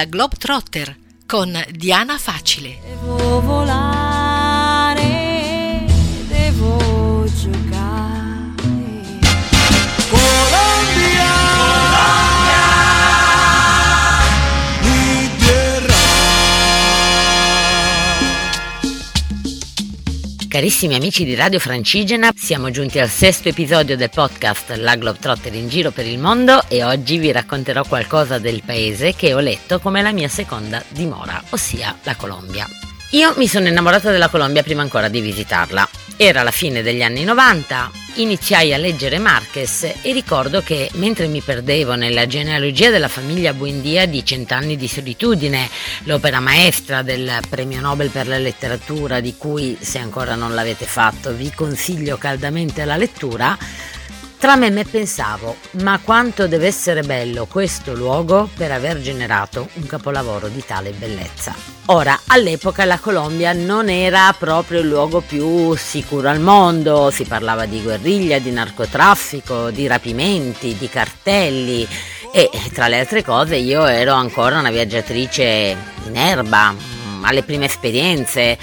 alla Globetrotter con Diana Facile. Carissimi amici di Radio Francigena, siamo giunti al sesto episodio del podcast La Globetrotter in giro per il mondo e oggi vi racconterò qualcosa del paese che ho letto come la mia seconda dimora, ossia la Colombia. Io mi sono innamorata della Colombia prima ancora di visitarla. Era la fine degli anni 90, iniziai a leggere Marquez e ricordo che mentre mi perdevo nella genealogia della famiglia Buendia di Cent'anni di solitudine, l'opera maestra del premio Nobel per la letteratura di cui se ancora non l'avete fatto vi consiglio caldamente la lettura, tra me me pensavo, ma quanto deve essere bello questo luogo per aver generato un capolavoro di tale bellezza. Ora, all'epoca la Colombia non era proprio il luogo più sicuro al mondo, si parlava di guerriglia, di narcotraffico, di rapimenti, di cartelli e tra le altre cose io ero ancora una viaggiatrice in erba, alle prime esperienze.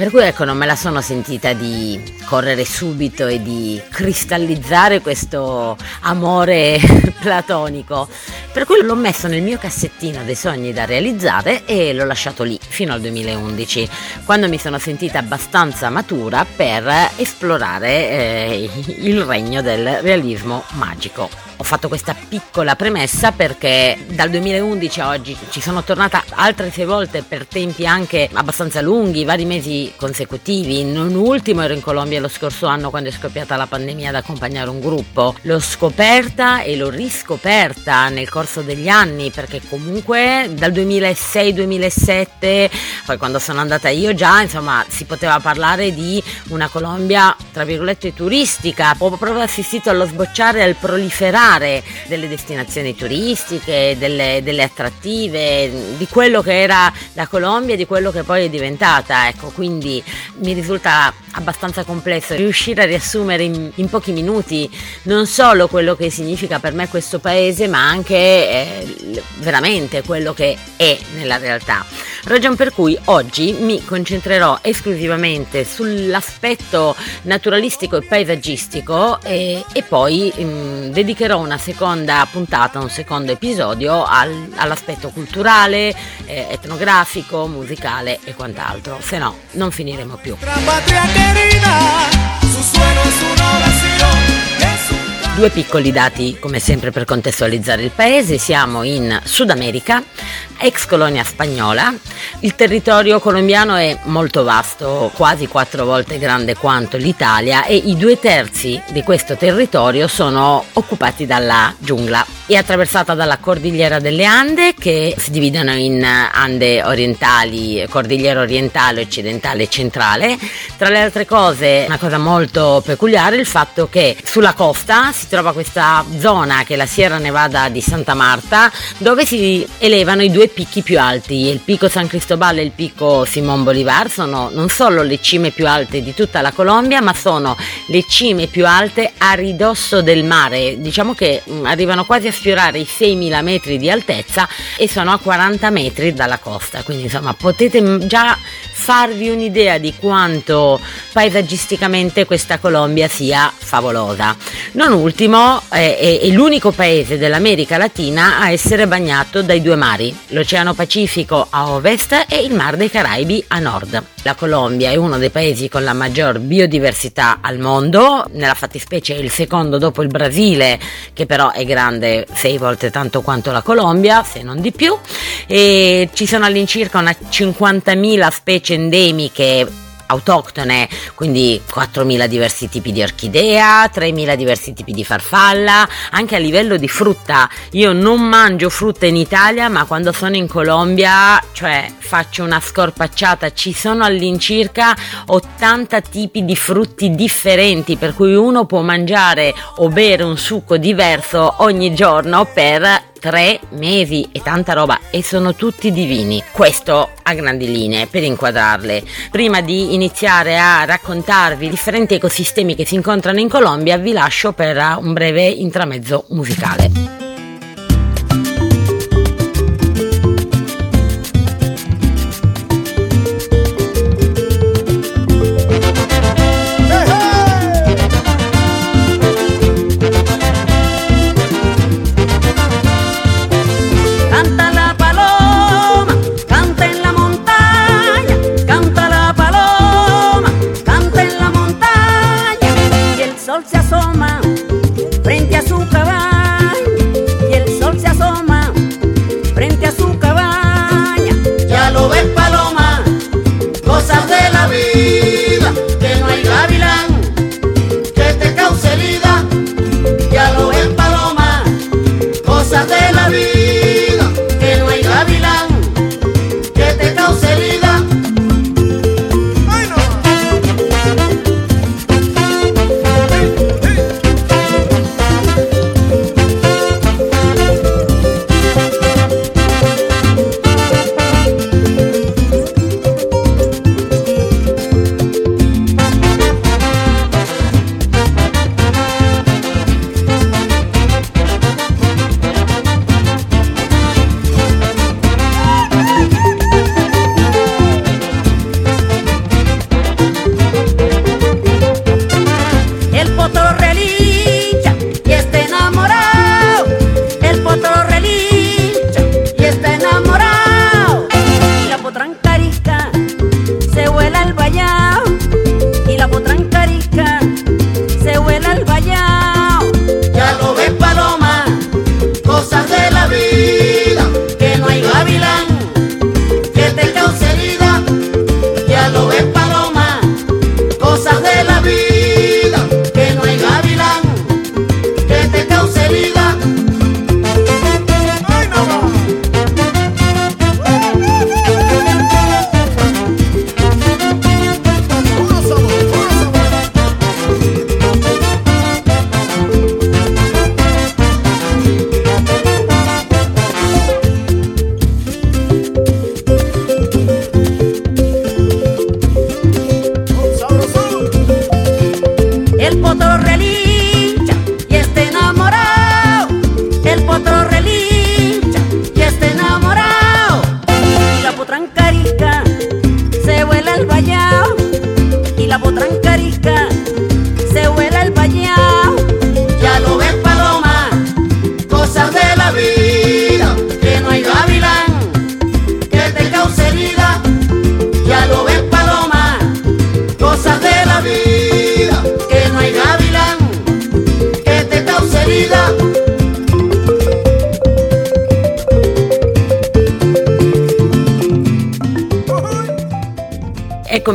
Per cui ecco non me la sono sentita di correre subito e di cristallizzare questo amore platonico. Per cui l'ho messo nel mio cassettino dei sogni da realizzare e l'ho lasciato lì fino al 2011, quando mi sono sentita abbastanza matura per esplorare eh, il regno del realismo magico. Ho fatto questa piccola premessa perché dal 2011 a oggi ci sono tornata altre sei volte per tempi anche abbastanza lunghi, vari mesi consecutivi. Non ultimo ero in Colombia lo scorso anno quando è scoppiata la pandemia ad accompagnare un gruppo. L'ho scoperta e l'ho riscoperta nel corso degli anni perché comunque dal 2006-2007, poi quando sono andata io già, insomma, si poteva parlare di una Colombia tra virgolette turistica. Ho proprio assistito allo sbocciare e al proliferare delle destinazioni turistiche, delle, delle, attrattive, di quello che era la Colombia e di quello che poi è diventata. Ecco, quindi mi risulta abbastanza complesso riuscire a riassumere in, in pochi minuti non solo quello che significa per me questo paese, ma anche eh, veramente quello che è nella realtà. Ragion per cui oggi mi concentrerò esclusivamente sull'aspetto naturalistico e paesaggistico e, e poi mh, dedicherò una seconda puntata, un secondo episodio al, all'aspetto culturale, eh, etnografico, musicale e quant'altro, se no non finiremo più. Due piccoli dati come sempre per contestualizzare il paese, siamo in Sud America, ex colonia spagnola, il territorio colombiano è molto vasto, quasi quattro volte grande quanto l'Italia e i due terzi di questo territorio sono occupati dalla giungla. È attraversata dalla cordigliera delle Ande che si dividono in Ande orientali, cordigliera orientale, occidentale e centrale. Tra le altre cose, una cosa molto peculiare è il fatto che sulla costa si trova questa zona che è la Sierra Nevada di Santa Marta dove si elevano i due picchi più alti, il picco San Cristobal e il picco Simón Bolívar sono non solo le cime più alte di tutta la Colombia ma sono le cime più alte a ridosso del mare, diciamo che arrivano quasi a sfiorare i 6.000 metri di altezza e sono a 40 metri dalla costa, quindi insomma potete già farvi un'idea di quanto paesaggisticamente questa Colombia sia favolosa. Non ultimo eh, è, è l'unico paese dell'America Latina a essere bagnato dai due mari, l'Oceano Pacifico a ovest e il Mar dei Caraibi a nord. La Colombia è uno dei paesi con la maggior biodiversità al mondo, nella fattispecie è il secondo dopo il Brasile, che però è grande sei volte tanto quanto la Colombia, se non di più, e ci sono all'incirca una 50.000 specie endemiche autoctone, quindi 4.000 diversi tipi di orchidea, 3.000 diversi tipi di farfalla, anche a livello di frutta. Io non mangio frutta in Italia, ma quando sono in Colombia, cioè faccio una scorpacciata, ci sono all'incirca 80 tipi di frutti differenti, per cui uno può mangiare o bere un succo diverso ogni giorno per tre mesi e tanta roba e sono tutti divini. Questo a grandi linee per inquadrarle. Prima di iniziare a raccontarvi i differenti ecosistemi che si incontrano in Colombia, vi lascio per un breve intramezzo musicale. el potro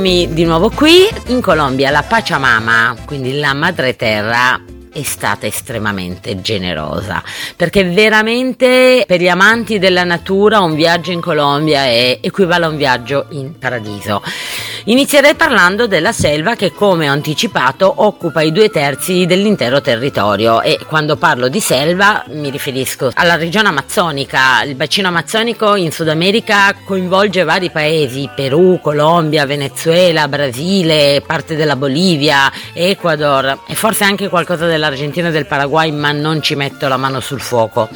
Eccomi di nuovo qui in Colombia, la Pachamama, quindi la madre terra è stata estremamente generosa perché veramente per gli amanti della natura un viaggio in Colombia è equivale a un viaggio in paradiso. Inizierei parlando della selva che come ho anticipato occupa i due terzi dell'intero territorio e quando parlo di selva mi riferisco alla regione amazzonica. Il bacino amazzonico in Sud America coinvolge vari paesi, Perù, Colombia, Venezuela, Brasile, parte della Bolivia, Ecuador e forse anche qualcosa dell'Argentina e del Paraguay, ma non ci metto la mano sul fuoco.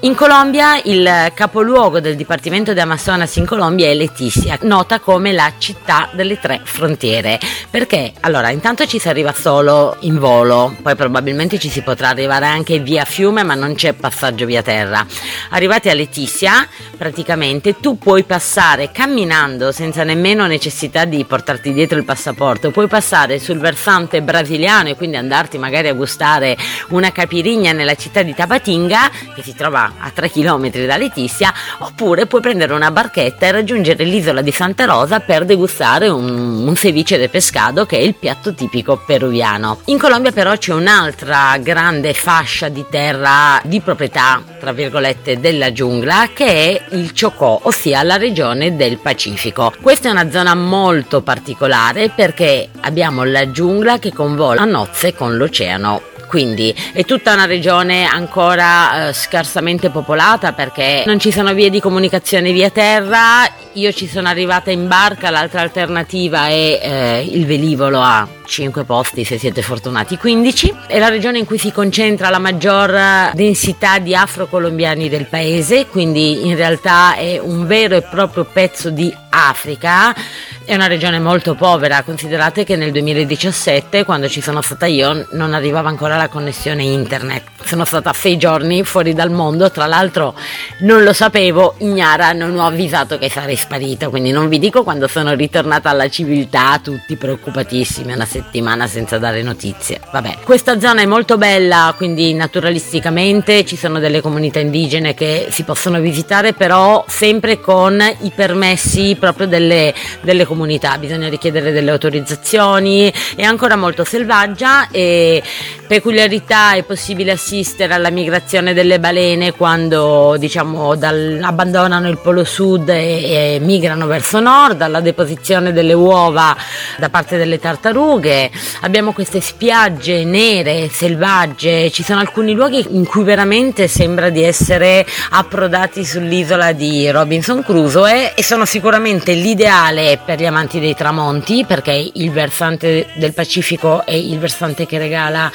In Colombia il capoluogo del Dipartimento di Amazonas in Colombia è Leticia, nota come la città delle tre frontiere. Perché? Allora, intanto ci si arriva solo in volo, poi probabilmente ci si potrà arrivare anche via fiume, ma non c'è passaggio via terra. Arrivati a Leticia, praticamente tu puoi passare camminando senza nemmeno necessità di portarti dietro il passaporto, puoi passare sul versante brasiliano e quindi andarti magari a gustare una capirigna nella città di Tabatinga, che si trova a 3 km da Letizia, oppure puoi prendere una barchetta e raggiungere l'isola di Santa Rosa per degustare un, un ceviche de pescado che è il piatto tipico peruviano. In Colombia però c'è un'altra grande fascia di terra di proprietà, tra virgolette, della giungla che è il Chocó, ossia la regione del Pacifico. Questa è una zona molto particolare perché abbiamo la giungla che convola a nozze con l'oceano quindi è tutta una regione ancora eh, scarsamente popolata perché non ci sono vie di comunicazione via terra. Io ci sono arrivata in barca, l'altra alternativa è eh, il velivolo a 5 posti se siete fortunati 15. È la regione in cui si concentra la maggior densità di afrocolombiani del paese, quindi in realtà è un vero e proprio pezzo di Africa. È una regione molto povera, considerate che nel 2017, quando ci sono stata io, non arrivava ancora la connessione internet. Sono stata sei giorni fuori dal mondo, tra l'altro non lo sapevo, ignara, non ho avvisato che sarei sparita, quindi non vi dico quando sono ritornata alla civiltà, tutti preoccupatissimi, una settimana senza dare notizie. Vabbè, questa zona è molto bella, quindi naturalisticamente ci sono delle comunità indigene che si possono visitare, però sempre con i permessi proprio delle, delle comunità, bisogna richiedere delle autorizzazioni, è ancora molto selvaggia e peculiarità è possibile assistere alla migrazione delle balene quando diciamo dal, abbandonano il polo sud e, e migrano verso nord, alla deposizione delle uova da parte delle tartarughe, abbiamo queste spiagge nere, selvagge, ci sono alcuni luoghi in cui veramente sembra di essere approdati sull'isola di Robinson Crusoe e sono sicuramente l'ideale per gli amanti dei tramonti perché il versante del Pacifico è il versante che regala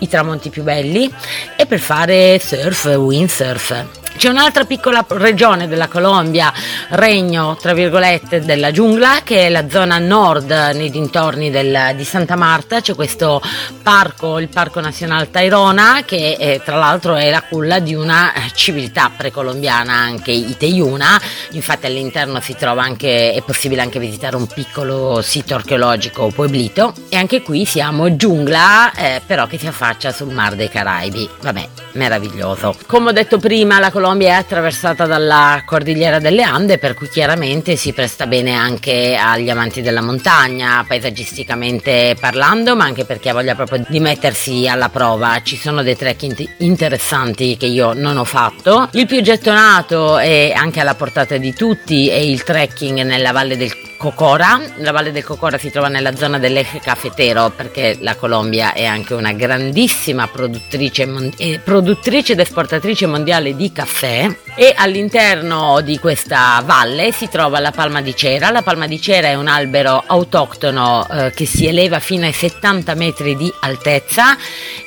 i tramonti più belli e per fare surf, windsurf. C'è un'altra piccola regione della Colombia, regno tra virgolette della giungla, che è la zona nord nei dintorni del, di Santa Marta. C'è questo parco, il Parco Nazionale Tairona, che è, tra l'altro è la culla di una civiltà precolombiana, anche Iteyuna. Infatti all'interno si trova anche, è possibile anche visitare un piccolo sito archeologico pueblito. E anche qui siamo giungla, eh, però che si affaccia sul Mar dei Caraibi. Vabbè, meraviglioso. Come ho detto prima, la Colombia Colombia è attraversata dalla cordigliera delle Ande, per cui chiaramente si presta bene anche agli amanti della montagna, paesaggisticamente parlando, ma anche per chi ha voglia proprio di mettersi alla prova. Ci sono dei trekking interessanti che io non ho fatto. Il più gettonato e anche alla portata di tutti è il trekking nella Valle del Cocora. La Valle del Cocora si trova nella zona dell'Eje Cafetero perché la Colombia è anche una grandissima produttrice, eh, produttrice ed esportatrice mondiale di caffè e all'interno di questa valle si trova la palma di cera. La palma di cera è un albero autoctono eh, che si eleva fino ai 70 metri di altezza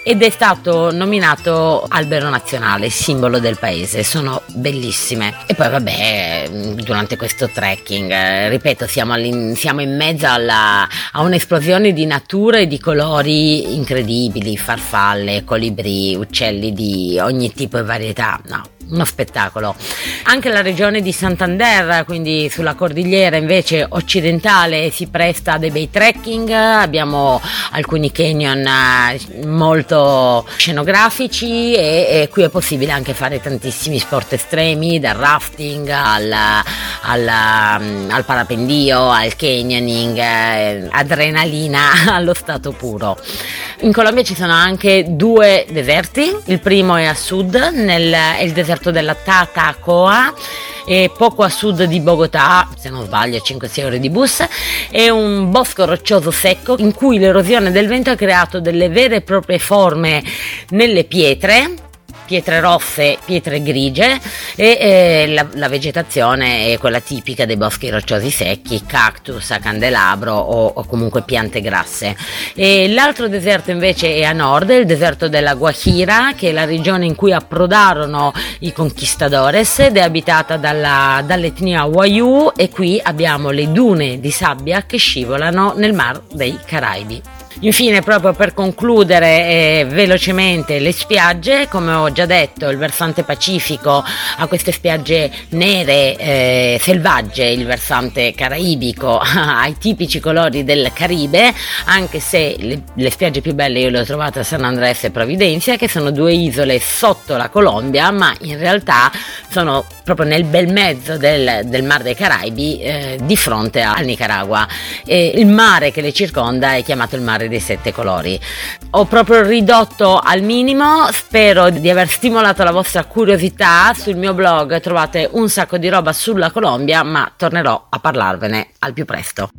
ed è stato nominato albero nazionale, simbolo del paese. Sono bellissime. E poi vabbè, durante questo trekking, eh, ripeto, siamo, siamo, in mezzo alla, a un'esplosione di natura e di colori incredibili, farfalle, colibri, uccelli di ogni tipo e varietà. No, uno spettacolo. Anche la regione di Santander, quindi sulla cordigliera invece occidentale, si presta a dei bei trekking, abbiamo alcuni canyon eh, molto scenografici e, e qui è possibile anche fare tantissimi sport estremi, dal rafting al, al, al parapendio, al canyoning, eh, adrenalina allo stato puro. In Colombia ci sono anche due deserti, il primo è a sud, nel, è il deserto della Tatacoa e poco a sud di Bogotà, se non sbaglio 5-6 ore di bus, è un bosco roccioso secco in cui l'erosione del vento ha creato delle vere e proprie forme nelle pietre pietre rosse, pietre grigie e eh, la, la, vegetazione è quella tipica dei boschi rocciosi secchi, cactus a candelabro o, o comunque piante grasse. E l'altro deserto invece è a nord, il deserto della Guajira, che è la regione in cui approdarono i conquistadores ed è abitata dalla, dall'etnia Wayu e qui abbiamo le dune di sabbia che scivolano nel mar dei Caraibi. Infine, proprio per concludere eh, velocemente le spiagge, come ho già detto, il versante pacifico ha queste spiagge nere, eh, selvagge, il versante caraibico ha i tipici colori del Caribe, anche se le, le spiagge più belle io le ho trovate a San Andrés e Providencia, che sono due isole sotto la Colombia, ma in realtà sono proprio nel bel mezzo del, del Mar dei Caraibi, eh, di fronte al Nicaragua. E il mare che le circonda è chiamato il mare dei sette colori. Ho proprio ridotto al minimo, spero di aver stimolato la vostra curiosità. Sul mio blog trovate un sacco di roba sulla Colombia, ma tornerò a parlarvene al più presto.